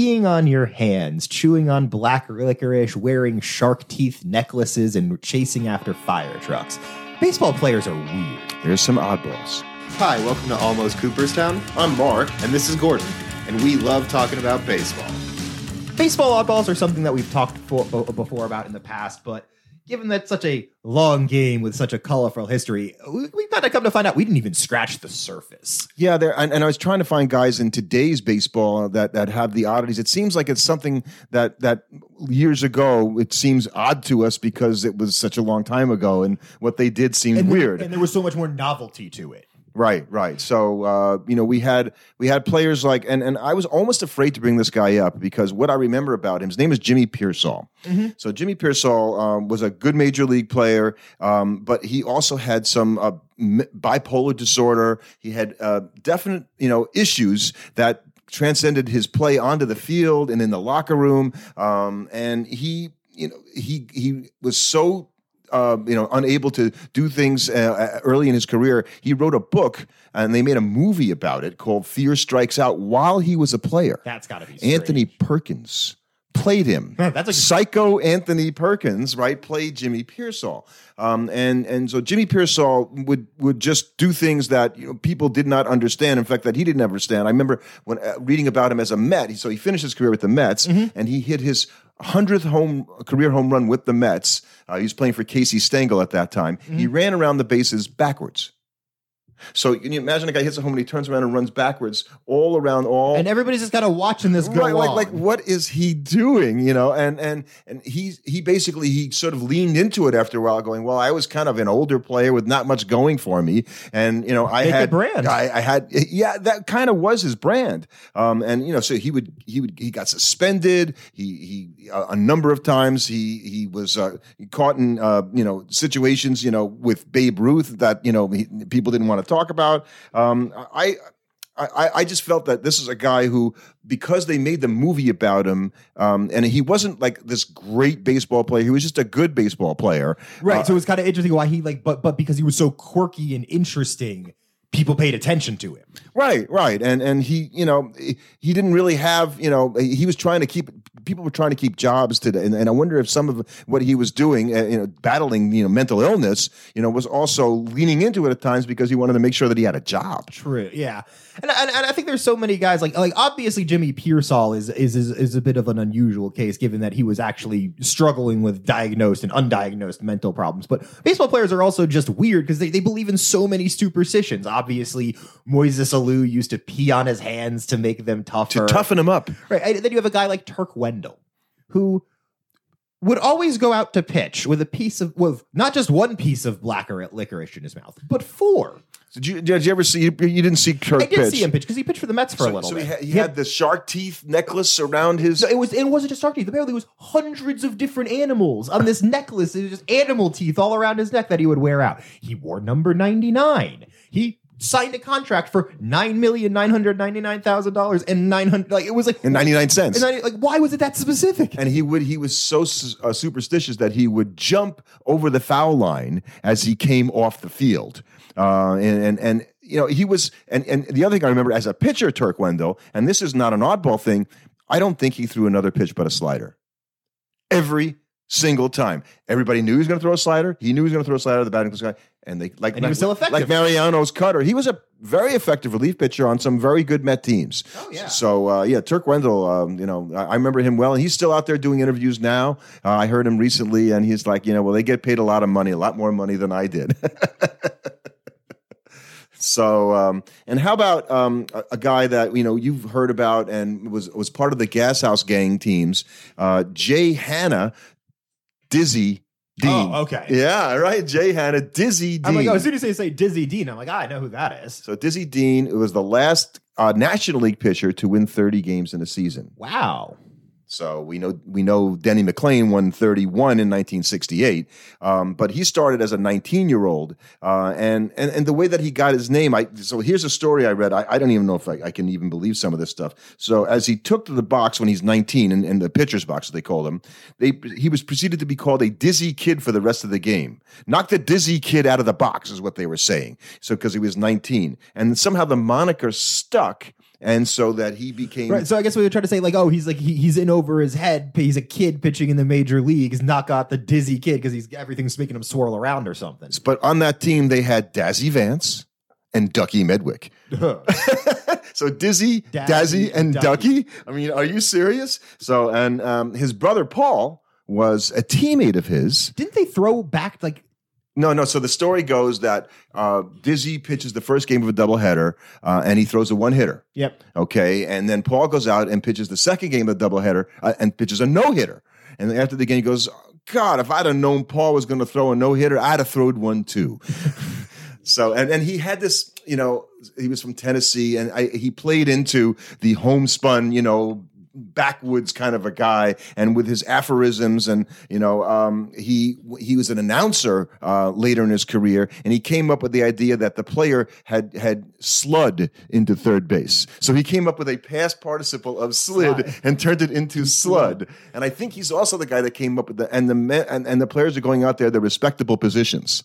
peeing on your hands, chewing on black licorice, wearing shark teeth necklaces, and chasing after fire trucks. Baseball players are weird. There's some oddballs. Hi, welcome to Almost Cooperstown. I'm Mark, and this is Gordon, and we love talking about baseball. Baseball oddballs are something that we've talked for, uh, before about in the past, but given that such a long game with such a colorful history, we, we've got to come to find out we didn't even scratch the surface. Yeah, there and, and I was trying to find guys in today's baseball that that have the oddities. It seems like it's something that that years ago it seems odd to us because it was such a long time ago, and what they did seemed and weird. and there was so much more novelty to it. Right, right. So uh, you know, we had we had players like, and and I was almost afraid to bring this guy up because what I remember about him, his name is Jimmy Piersall. So Jimmy Piersall um, was a good major league player, um, but he also had some uh, m- bipolar disorder. He had uh, definite, you know, issues that transcended his play onto the field and in the locker room. Um, and he, you know, he he was so uh, you know, unable to do things uh, early in his career, he wrote a book and they made a movie about it called Fear Strikes Out while he was a player. That's got to be Anthony. Perkins played him. That's a- psycho Anthony Perkins, right? Played Jimmy Piersall, um, and and so Jimmy Piersall would would just do things that you know, people did not understand. In fact, that he didn't understand. I remember when uh, reading about him as a Met. So he finished his career with the Mets, Mm-hmm. and he hit his hundredth home career home run with the Mets. Uh, he was playing for Casey Stengel at that time. He Mm-hmm. ran around the bases backwards. So can you imagine a guy hits a home and he turns around and runs backwards all around all and everybody's just kind of watching this go right, like on. like what is he doing you know and and and he he basically he sort of leaned into it after a while going well i was kind of an older player with not much going for me and you know i Make a had brand. I, I had yeah that kind of was his brand um and you know so he would he would he got suspended he he uh, a number of times he he was uh, caught in uh you know situations you know with babe ruth that you know he, people didn't want to talk about um i I, I just felt that this is a guy who, because they made the movie about him, um, and he wasn't like this great baseball player. He was just a good baseball player. right. Uh, so it's kind of interesting why he like, but but because he was so quirky and interesting, people paid attention to him. Right, right, and and he, you know, he, didn't really have, you know, he was trying to keep people were trying to keep jobs today, and, and I wonder if some of what he was doing, uh, you know, battling, you know, mental illness, you know, was also leaning into it at times because he wanted to make sure that he had a job. True. Yeah. And, and, and I think there's so many guys like like obviously Jimmy Piersall is, is is is a bit of an unusual case given that he was actually struggling with diagnosed and undiagnosed mental problems. But baseball players are also just weird because they, they believe in so many superstitions. Obviously, Moises Alou used to pee on his hands to make them tougher. To toughen him up, Right. And then you have a guy like Turk Wendell, who would always go out to pitch with a piece of with not just one piece of black or licorice in his mouth, but four. did you did you ever see? You, you didn't see Kirk I did pitch. see him pitch because he pitched for the Mets for a So, little so bit. he, had, he He had the shark teeth necklace around his. No, it was it wasn't just shark teeth. Apparently, it was hundreds of different animals on this necklace. It was just animal teeth all around his neck that he would wear out. He wore number ninety nine. He signed a contract for nine million nine hundred ninety nine thousand dollars and nine hundred. Like it was like and 99 cents. and 90 like why was it that specific? and he would he was so uh, superstitious that he would jump over the foul line as he came off the field uh, and, and and you know he was and and the other thing i remember as a pitcher turk wendell and this is not an oddball thing i don't think he threw another pitch but a slider every single time everybody knew he was going to throw a slider he knew he was going to throw a slider at the batting guy and they like And he was still effective. like mariano's cutter he was a very effective relief pitcher on some very good met teams Oh, yeah. so uh, yeah, Turk Wendell, um, you know, I, I remember him well, and he's still out there doing interviews now. Uh, I heard him recently, and he's like, you know, well, they get paid a lot of money, a lot more money than I did. so, um, and how about um, a, a guy that you know you've heard about and was was part of the Gas House Gang teams, uh, Jay Hanna, Dizzy. Dean. Oh, okay. Yeah, right. Jay Hanna, Dizzy Dean. I'm like, oh, as soon as they say Dizzy Dean, I'm like, ah, I know who that is. So Dizzy Dean was the last uh, National League pitcher to win 30 games in a season. Wow. So we know we know Denny McLain won 31 in 1968, um, but he started as a 19 year old, uh, and and and the way that he got his name, I so here's a story I read. I, I don't even know if I, I can even believe some of this stuff. So as he took to the box when he's 19, in, in the pitcher's box, they called him, they he was proceeded to be called a dizzy kid for the rest of the game. Knock the dizzy kid out of the box is what they were saying. So because he was 19, and somehow the moniker stuck and so that he became Right. So I guess we were trying to say like, oh, he's like he, he's in over his head. He's a kid pitching in the major leagues, not got the dizzy kid because he's everything's making him swirl around or something. But on that team, they had Dazzy Vance and Ducky Medwick. so Dizzy, Dazzy, Dazzy, and Ducky. Ducky. I mean, are you serious? So, and um, his brother Paul was a teammate of his. Didn't they throw back like? No, no. So the story goes that uh, Dizzy pitches the first game of a doubleheader, uh, and he throws a one hitter. Yep. Okay, and then Paul goes out and pitches the second game of the doubleheader uh, and pitches a no hitter. And then after the game, he goes, "God, if I'd have known Paul was going to throw a no hitter, I'd have thrown one too." so, and and he had this, you know, he was from Tennessee, and I, he played into the homespun, you know. Backwoods kind of a guy, and with his aphorisms, and you know, um, he he was an announcer uh, later in his career, and he came up with the idea that the player had had slud into third base. So he came up with a past participle of slid and turned it into slud. And I think he's also the guy that came up with the and the men, and, and the players are going out there the respectable positions.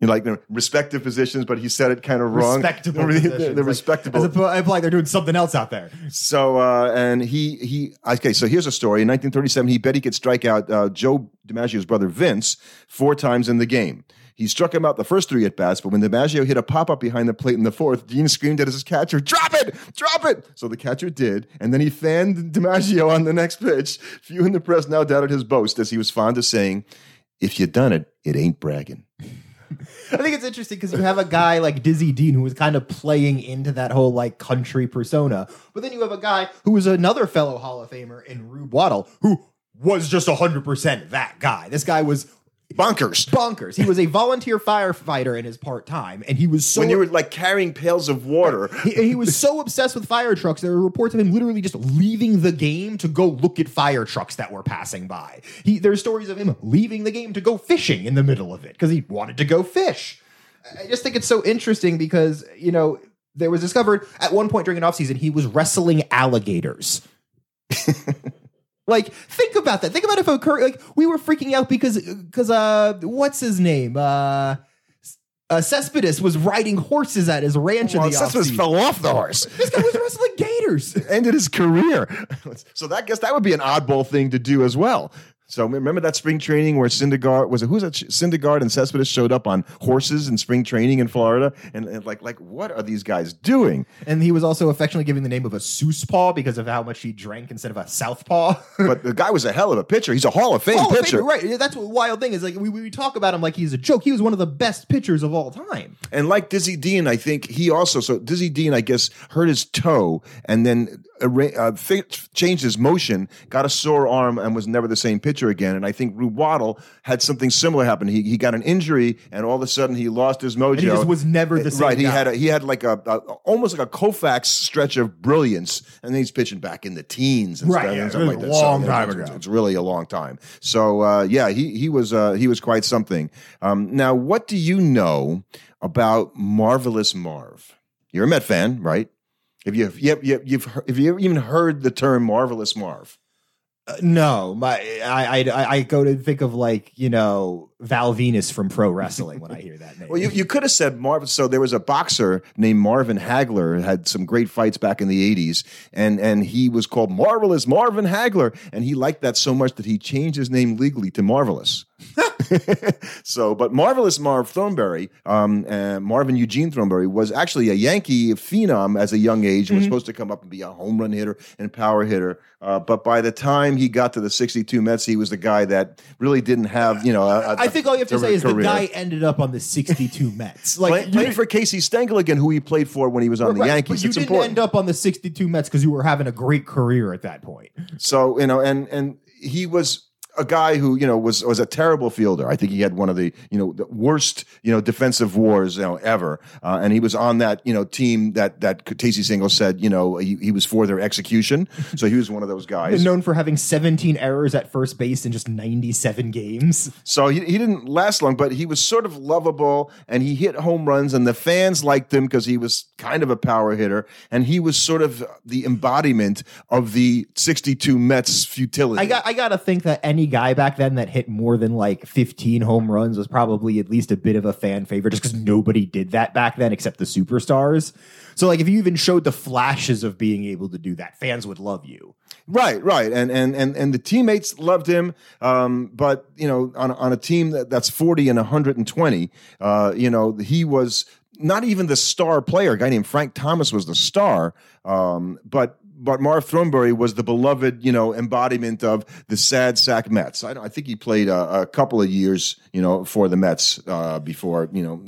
You know, like the respective positions, but he said it kind of wrong. Respectable The, positions. the, Like, respectable. As opposed, like they're doing something else out there. So uh, and he he okay. So here's a story. In 1937, he bet he could strike out uh, Joe DiMaggio's brother Vince four times in the game. He struck him out the first three at bats, but when DiMaggio hit a pop up behind the plate in the fourth, Dean screamed at his catcher, "Drop it! Drop it!" So the catcher did, and then he fanned DiMaggio on the next pitch. Few in the press now doubted his boast, as he was fond of saying, "If you done it, it ain't bragging." I think it's interesting because you have a guy like Dizzy Dean who was kind of playing into that whole like country persona, but then you have a guy who was another fellow Hall of Famer in Rube Waddell who was just hundred percent that guy. This guy was Bonkers. bonkers. He was a volunteer firefighter in his part time, and he was so When you were like carrying pails of water, he, he was so obsessed with fire trucks. There were reports of him literally just leaving the game to go look at fire trucks that were passing by. He there's stories of him leaving the game to go fishing in the middle of it because he wanted to go fish. I just think it's so interesting because you know there was discovered at one point during an offseason he was wrestling alligators. Like, think about that. Think about if a cur- like we were freaking out because because uh what's his name? Uh uh, Cespedes was riding horses at his ranch well, in the Cespedes offseason. fell off the horse. This guy was wrestling gators. ended his career. so that guess that would be an oddball thing to do as well. So remember that spring training where Syndergaard was it who's that Syndergaard and Cespedes showed up on horses in spring training in Florida and, and like like what are these guys doing? And he was also affectionately given the name of a Paw because of how much he drank instead of a Southpaw. But the guy was a hell of a pitcher. He's a Hall of Fame Hall of pitcher. Right? That's what the wild thing is. Like we, we talk about him like he's a joke. He was one of the best pitchers of all time. And like Dizzy Dean, I think he also so Dizzy Dean, I guess, hurt his toe and then uh, changed his motion, got a sore arm, and was never the same pitcher again. And I think Rube Waddell had something similar happen. He he got an injury, and all of a sudden he lost his mojo. And he just was never the same. Right, he guy. had a, he had like a, a almost like a Koufax stretch of brilliance, and then he's pitching back in the teens, and Right, stuff, yeah, and stuff it like was that. a long So, time it's- ago. It's really a long time. So uh, yeah, he he was uh, he was quite something. Um, now, what do you know about Marvelous Marv? You're a Met fan, right? Have you you you've have you ever even heard the term Marvelous Marv? No, my I, I I go to think of like you know Val Venis from pro wrestling when I hear that name. Well, you, you could have said Marvin. So there was a boxer named Marvin Hagler had some great fights back in the '80s, and and he was called Marvelous Marvin Hagler, and he liked that so much that he changed his name legally to Marvelous. so, but Marvelous Marv Throneberry, um, uh, Marvin Eugene Throneberry, was actually a Yankee phenom as a young age and was supposed to come up and be a home run hitter and power hitter. Uh, but by the time he got to the 62 Mets, he was the guy that really didn't have, you know, a, a- I think all you have to say is the guy ended up on the 62 Mets. Like Play, played for Casey Stengel again, who he played for when he was on the Yankees. But you it's didn't important. end up on the 62 Mets because you were having a great career at that point. so you know, and and he was a guy who you know was was a terrible fielder. I think he had one of the you know the worst you know defensive wars you know ever, uh, and he was on that you know team that that Casey Stengel said you know he, he was for their execution. So he was one of those guys. Known for having 17 errors at first base in just 97 games. So he, he didn't last long, but he was sort of lovable and he hit home runs and the fans liked him because he was kind of a power hitter and he was sort of the embodiment of the 62 Mets futility. I got I got to think that any guy back then that hit more than like 15 home runs was probably at least a bit of a fan favorite just because nobody did that back then except the superstars. So like if you even showed the flashes of being able to do that, fans would love you. Right, right, and and and and the teammates loved him, um, but you know, on on a team that, that's forty and one hundred and twenty, uh, you know, he was not even the star player. A guy named Frank Thomas was the star, um, but but Marv Throneberry was the beloved, you know, embodiment of the sad sack Mets. I, I think he played a, a, couple of years, you know, for the Mets uh, before you know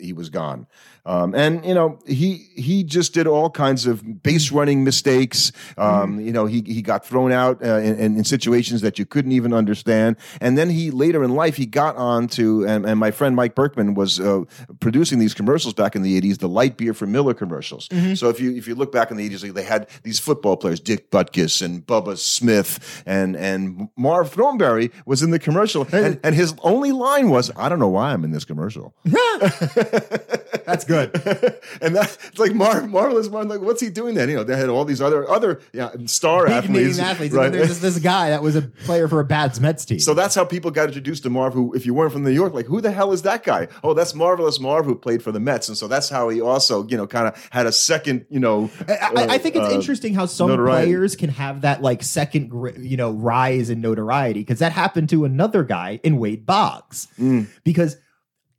he was gone. Um, and you know he he just did all kinds of base running mistakes. Um. You know he he got thrown out uh, in, in, situations that you couldn't even understand. And then he later in life he got on to and, and my friend Mike Berkman was uh, producing these commercials back in the eighties, the light beer for Miller commercials. Mm-hmm. So if you if you look back in the eighties, they had these football players, Dick Butkus and Bubba Smith and and Marv Throneberry was in the commercial, and, and his only line was, "I don't know why I'm in this commercial." That's good good. and that it's like Mar- marvelous Martin. Like, what's he doing then? You know, they had all these other other yeah star athletes. athletes. Right? there's this, this, guy that was a player for a bad Mets team. So that's how people got introduced to Marv. Who, if you weren't from New York, like who the hell is that guy? Oh, that's marvelous Marv who played for the Mets, and so that's how he also you know kind of had a second you know. I, uh, I think it's uh, interesting how some notoriety. players can have that like second you know rise in notoriety because that happened to another guy in Wade Boggs mm. because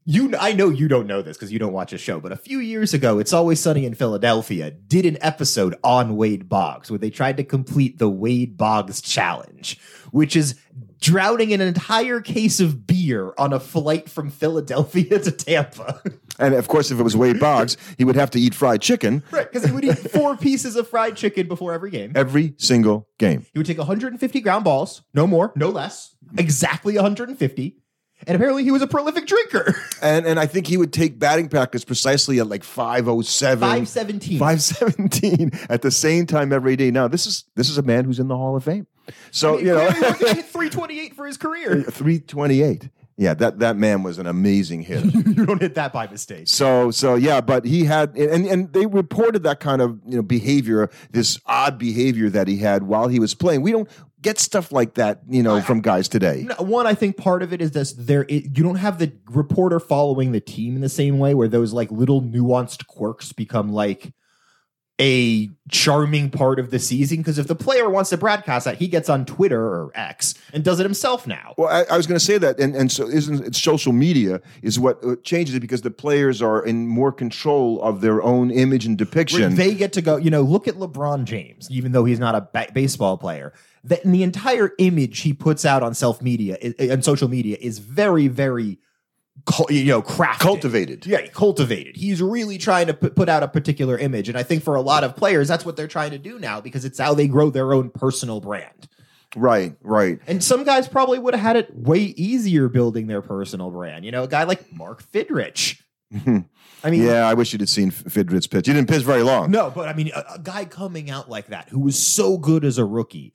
you I know you don't know this because you don't watch a show, but a few years ago, It's Always Sunny in Philadelphia did an episode on Wade Boggs where they tried to complete the Wade Boggs challenge, which is drowning an entire case of beer on a flight from Philadelphia to Tampa. And of course, if it was Wade Boggs, he would have to eat fried chicken. Right, because he would eat four pieces of fried chicken before every game. Every single game. He would take 150 ground balls, no more, no less, exactly 150 and apparently he was a prolific drinker. And and I think he would take batting practice precisely at like 507 517 517 at the same time every day. Now, this is this is a man who's in the Hall of Fame. So, I mean, you know, hit 328 for his career. 328. Yeah, that that man was an amazing hitter. you don't hit that by mistake. So so yeah, but he had and and they reported that kind of you know behavior, this odd behavior that he had while he was playing. We don't get stuff like that, you know, I, from guys today. One, I think part of it is this: there it, you don't have the reporter following the team in the same way, where those like little nuanced quirks become like a charming part of the season because if the player wants to broadcast that, he gets on Twitter or X and does it himself now. Well, I, I was going to say that, and, and so isn't it social media is what uh, changes it because the players are in more control of their own image and depiction. They get to go. You know, look at LeBron James, even though he's not a ba- baseball player. That the entire image he puts out on self media and social media is very, very you know, crafted. cultivated. Yeah, cultivated. He's really trying to put out a particular image, and I think for a lot of players, that's what they're trying to do now because it's how they grow their own personal brand. Right, right. And some guys probably would have had it way easier building their personal brand. You know, a guy like Mark Fidrych. I mean, yeah, I wish you'd have seen Fidrych's pitch. He didn't pitch very long. No, but I mean, a, a guy coming out like that who was so good as a rookie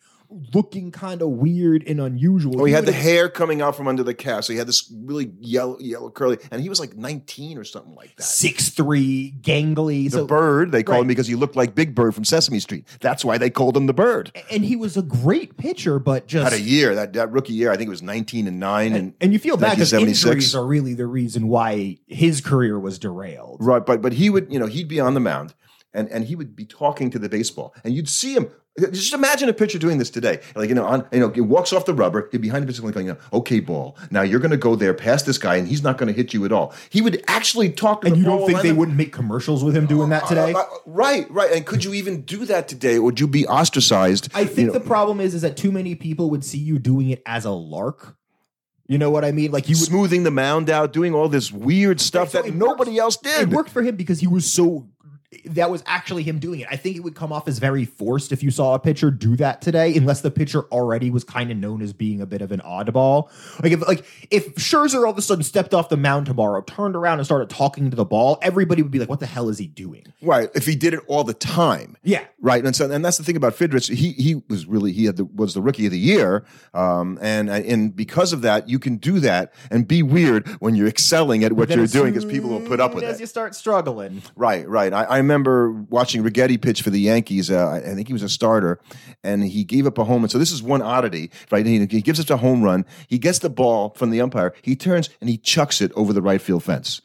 looking kind of weird and unusual. Oh, he, he had the hair coming out from under the cap, so he had this really yellow, yellow curly, and he was like 19 or something like that. Six three, gangly. The so, bird, they called right. him because he looked like Big Bird from Sesame Street. That's why they called him the Bird. And he was a great pitcher, but just had a year that, that rookie year. I think it was 19 and nine, and and, you feel bad because injuries are really the reason why his career was derailed. Right, but but he would, you know, he'd be on the mound and and he would be talking to the baseball, and you'd see him. Just imagine a pitcher doing this today. Like you know, on you know, he walks off the rubber, he'd behind the pitcher going, you know, "Okay, ball. Now you're going to go there past this guy, and he's not going to hit you at all." He would actually talk to. And you don't think they wouldn't make commercials with him doing that today? Uh, uh, right, right. And could you even do that today? Would you be ostracized? I think you know? the problem is, is that too many people would see you doing it as a lark. You know what I mean? Like you would, smoothing the mound out, doing all this weird stuff so that nobody else did. It worked for him because he was so that was actually him doing it. I think it would come off as very forced if you saw a pitcher do that today, unless the pitcher already was kind of known as being a bit of an oddball. Like if like if Scherzer all of a sudden stepped off the mound tomorrow, turned around and started talking to the ball, everybody would be like, "What the hell is he doing?" Right. If he did it all the time. Yeah. Right. And so and that's the thing about Fidrych. He he was really he had the, was the rookie of the year, um, and and because of that, you can do that and be weird when you're excelling at what you're doing because people will put up with as it. As you start struggling. Right. Right. I, I remember watching Righetti pitch for the Yankees. Uh, I think he was a starter, and he gave up a home run. So this is one oddity, right? He, he gives us a home run. He gets the ball from the umpire. He turns and he chucks it over the right field fence.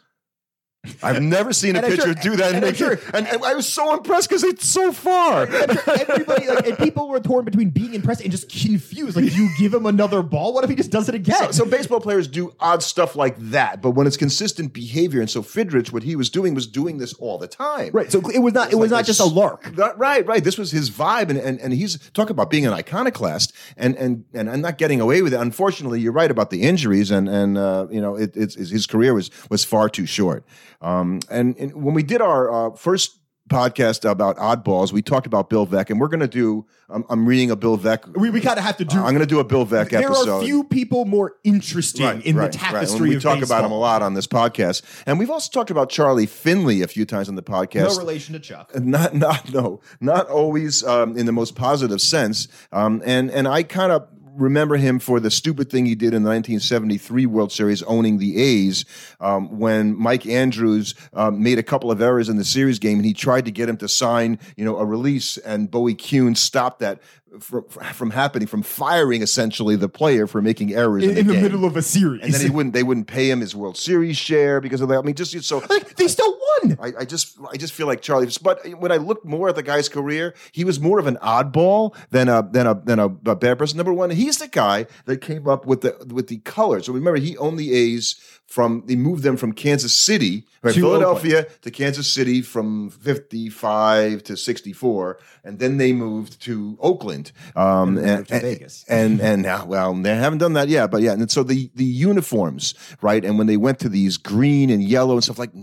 I've never seen a pitcher sure- do that. and I'm sure- and, and I was so impressed because it's so far. Everybody, like, and people were torn between being impressed and just confused. Like, do you give him another ball? What if he just does it again? So, so baseball players do odd stuff like that, but when it's consistent behavior, and so Fidrych, what he was doing was doing this all the time. right. So it was not. It was like not just a lark. That- right, right. This was his vibe, and, and and he's talking about being an iconoclast, and and and I'm not getting away with it. Unfortunately, you're right about the injuries, and and uh, you know it, it's his career was was far too short. Um, and, and when we did our uh, first podcast about oddballs, we talked about Bill Veeck, and we're going to do. I'm, I'm reading a Bill Veeck. We, we kind of have to do. I'm going to do a Bill Veeck there episode. There are a few people more interesting in the tapestry. And we talk about him a lot on this podcast, and we've also talked about Charlie Finley a few times on the podcast. No relation to Chuck. not not no not always um, in the most positive sense um, and and i kind of remember him for the stupid thing he did in the 1973 world series owning the a's um, when mike andrews um, made a couple of errors in the series game and he tried to get him to sign you know a release and bowie kuhn stopped that from, from happening from firing essentially the player for making errors in, In, the game. middle of a series, and then he wouldn't they wouldn't pay him his world series share because of that i mean just so like, they still won. I, I just I just feel like Charlie. But when I look more at the guy's career, he was more of an oddball than a than a than a, a bad person. Number one, he's the guy that came up with the with the colors. So remember, he owned the A's from they moved them from Kansas City, right, To Philadelphia to Kansas City from fifty five to sixty four, and then they moved to Oakland. Um, And and, to and- Vegas. and and now, well, they haven't done that yet, but yeah. And so the the uniforms, right? And when they went to these green and yellow and stuff like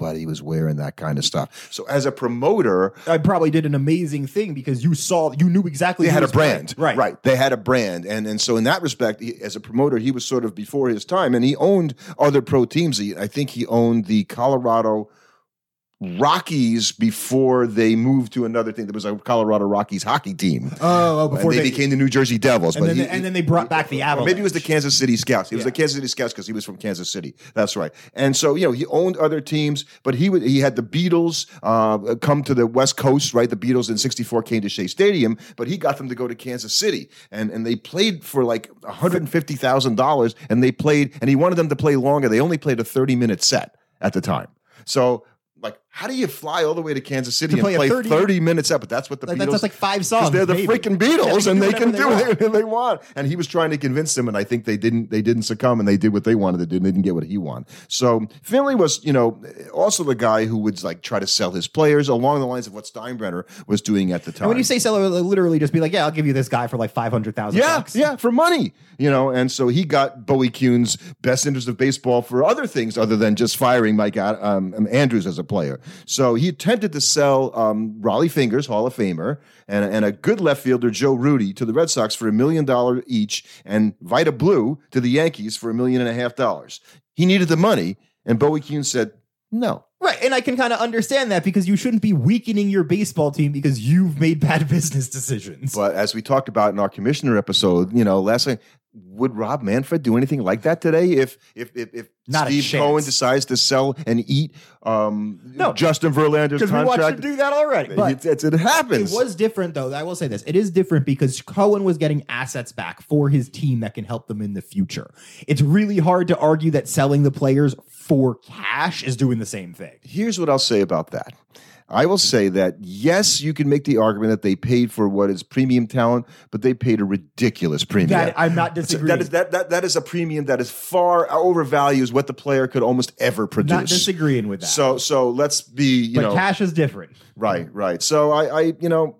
nobody was wearing that kind of stuff. So as a promoter, I probably did an amazing thing because you saw, you knew exactly. they had a brand, right? Right, they had a brand, and and so in that respect, he, as a promoter, he was sort of before his time, and he owned other pro teams. He, I think he owned the Colorado. Rockies before they moved to another thing. There was a Colorado Rockies hockey team. Oh, oh, before they, they- became the New Jersey Devils. And but then, he- they, and then they brought back the Avalanche. maybe it was the Kansas City Scouts. He was Yeah. the Kansas City Scouts because he was from Kansas City. That's right. And so you know he owned other teams, but he would he had the Beatles uh, come to the West Coast. Right, the Beatles in '64 came to Shea Stadium, but he got them to go to Kansas City, and and they played for like one hundred and fifty thousand dollars, and they played, and he wanted them to play longer. They only played a thirty minute set at the time. So. Like, how do you fly all the way to Kansas City To play and play 30, 30 minutes up? But that's what the Like, Beatles. that's, that's like five songs. they're the maybe. freaking Beatles, Yeah, and they can whatever do anything they want. And he was trying to convince them, and I think they didn't. They didn't succumb, and they did what they wanted to do. And they didn't get what he wanted. So Finley was, you know, also the guy who would like try to sell his players along the lines of what Steinbrenner was doing at the time. And when you say seller, literally just be like, yeah, I'll give you this guy for like five hundred thousand. yeah, bucks. yeah, for money, you know. And so he got Bowie Kuhn's best interest of baseball for other things other than just firing Mike um, Andrews as a player. So he attempted to sell um, Rollie Fingers, Hall of Famer, and, and a good left fielder, Joe Rudi, to the Red Sox for a million dollar each, and Vida Blue to the Yankees for a million and a half dollars. He needed the money, and Bowie Kuhn said no. Right, and I can kind of understand that because you shouldn't be weakening your baseball team because you've made bad business decisions. But as we talked about in our commissioner episode, you know, last night, would Rob Manfred do anything like that today? If if if, if Not Steve. Cohen decides to sell and eat um, No. Justin Verlander's because we watched him do that already. But it, it happens. It was different, though. I will say this: it is different because Cohen was getting assets back for his team that can help them in the future. It's really hard to argue that selling the players for cash is doing the same thing. Here's what I'll say about that. I will say that yes, you can make the argument that they paid for what is premium talent, but they paid a ridiculous premium. That I'm not disagreeing. that is that, that that is a premium that is far overvalues what the player could almost ever produce. not disagreeing with that. So so let's be you but know cash is different. Right, right. So I, I you know,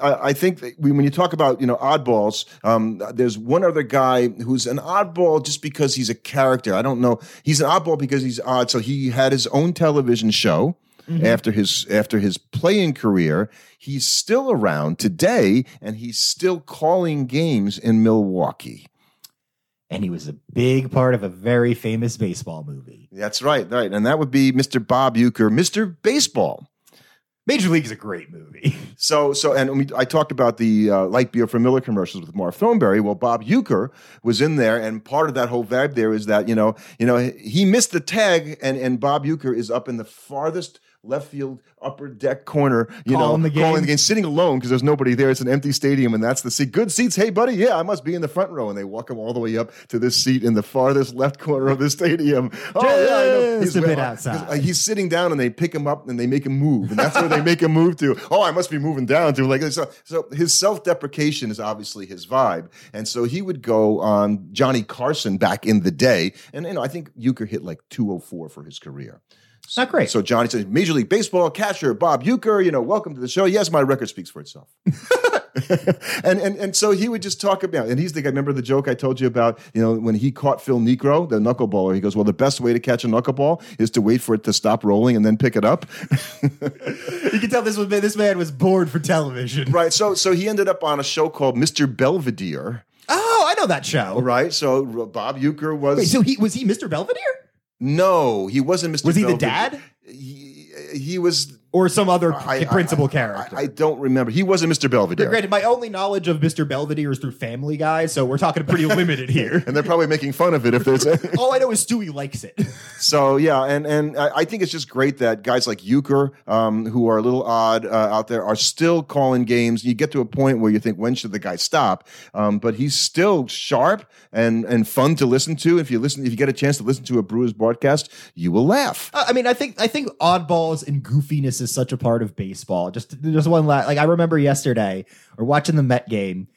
I, I think that when you talk about you know oddballs, um, there's one other guy who's an oddball just because he's a character. I don't know. He's an oddball because he's odd. So he had his own television show. After his after his playing career, he's still around today, and he's still calling games in Milwaukee. And he was a big part of a very famous baseball movie. That's right, right, and that would be Mr. Bob Uecker, Mr. Baseball. Major League is a great movie. So, so, and we, I talked about the uh, light beer from Miller commercials with Marv Throneberry. Well, Bob Uecker was in there, and part of that whole vibe there is that you know, you know, he missed the tag, and and Bob Uecker is up in the farthest left field upper deck corner, you Calling know, the game. calling the game, sitting alone because there's nobody there. It's an empty stadium, and that's the seat. Good seats. Hey, buddy, yeah, I must be in the front row. And they walk him all the way up to this seat in the farthest left corner of the stadium. Oh, yeah. Just a bit outside. uh, He's sitting down, and they pick him up, and they make him move, and that's where they make him move to. Oh, I must be moving down to like so. So his self deprecation is obviously his vibe, and so he would go on Johnny Carson back in the day, and you know I think Uecker hit like 204 for his career. Not great. So Johnny says, Major League Baseball catcher Bob Uecker, you know, welcome to the show. Yes, my record speaks for itself. and, and and so he would just talk about, and he's the guy. Remember the joke I told you about? You know, when he caught Phil Niekro, the knuckleballer. He goes, "Well, the best way to catch a knuckleball is to wait for it to stop rolling and then pick it up." you can tell this was this man was bored for television. right. So so he ended up on a show called Mr. Belvedere. Oh, I know that show. Right. So Bob Uecker was Wait, so he was he Mr. Belvedere? No, he wasn't Mr. Was he the dad? He, he was. Or some other I- I- principal I- character? I, I don't remember. He wasn't Mr. Belvedere. Granted, my only knowledge of Mr. Belvedere is through Family Guy, so we're talking pretty limited here. and they're probably making fun of it if there's All I know is Stewie likes it. so yeah and and I I think it's just great that guys like Uecker um, who are a little odd uh, out there are still calling games you get to a point where you think when should the guy stop um, but he's still sharp and and fun to listen to if you listen if you get a chance to listen to a Brewers broadcast you will laugh Uh, I mean, I think I think oddballs and goofiness is such a part of baseball. Just just one last, like I remember yesterday or watching the Met game,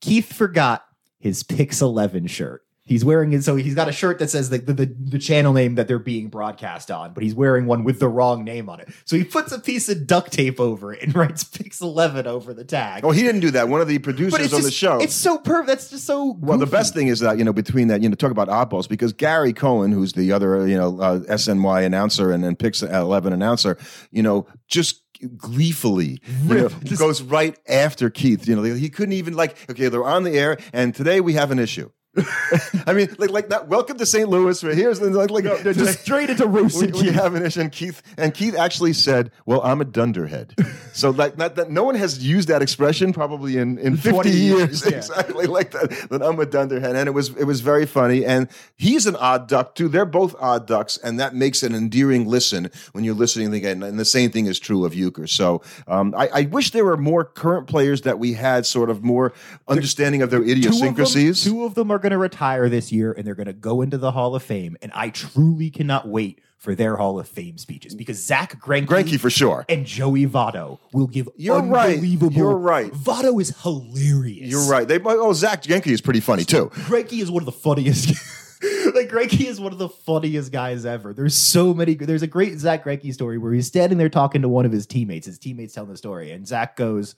Keith forgot his Pix Eleven shirt. He's wearing it, so he's got a shirt that says the, the the channel name that they're being broadcast on, but he's wearing one with the wrong name on it. So he puts a piece of duct tape over it and writes Pix Eleven over the tag. oh he didn't do that one of the producers on just, the show It's so perfect. That's just so. Well, the best thing is that you know between that you know talk about oddballs because Gary Cohen, who's the other you know uh, SNY announcer and then Pix Eleven announcer, you know just gleefully you know, goes right after Keith. You know he couldn't even like okay they're on the air and today we have an issue. I mean, like, like that. Welcome to St. Louis. Right here's the, like, like just straight into we, roasting. we have an issue, and Keith and Keith actually said, "Well, I'm a dunderhead." so like that, that no one has used that expression probably in in 50 years, years, yeah. exactly like that. That I'm a dunderhead, and it was it was very funny. And he's an odd duck too. They're both odd ducks, and that makes an endearing listen when you're listening again. And the same thing is true of Uecker. So um, I, I wish there were more current players that we had sort of more understanding of their idiosyncrasies. Two of them, two of them are going to retire this year, and they're going to go into the Hall of Fame. And I truly cannot wait for their Hall of Fame speeches because Zach Greinke, for sure. and Joey Votto will give You're right. unbelievable. You're right. Votto is hilarious. You're right. They oh Zach Greinke is pretty funny too. Greinke is one of the funniest. like Greinke is one of the funniest guys ever. There's so many. There's a great Zach Greinke story where he's standing there talking to one of his teammates. His teammates telling the story, and Zach goes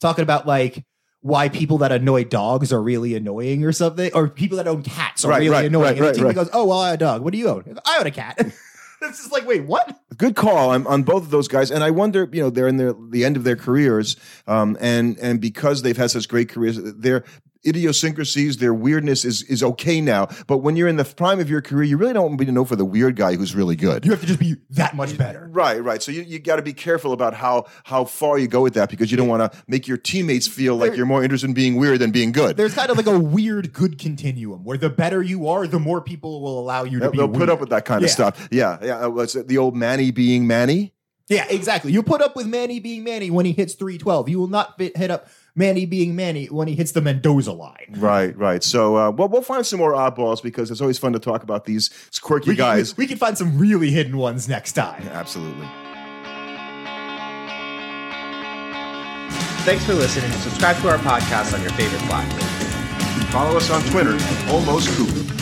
talking about like why people that annoy dogs are really annoying or something, or people that own cats are Right, really right, annoying. right, and the right, teammate right. goes, "Oh well, I own a dog. What do you own? I own a cat." it's just like, wait, what? Good call on, on both of those guys, and I wonder, you know, they're in their the end of their careers, um, and and because they've had such great careers, their idiosyncrasies, their weirdness is is okay now. But when you're in the prime of your career, you really don't want to be to know for the weird guy who's really good. You have to just be that much better. Right, right. So you, you got to be careful about how how far you go with that because you don't want to make your teammates feel like There- you're more interested in being weird than being good. There's kind of like a weird good continuum where the better you are, the more people will allow you to They'll, be. they'll put up with that kind of stuff. Yeah, yeah. uh, What's it, the old Manny being Manny? Yeah, exactly. You put up with Manny being Manny when he hits 312. You will not bit, hit up Manny being Manny when he hits the Mendoza line. Right, right. So, uh, well, we'll find some more oddballs because it's always fun to talk about these quirky We, guys. we, we can find some really hidden ones next time. Absolutely. Thanks for listening. Subscribe to our podcast on your favorite platform. Follow us on Twitter at Almost Cooper.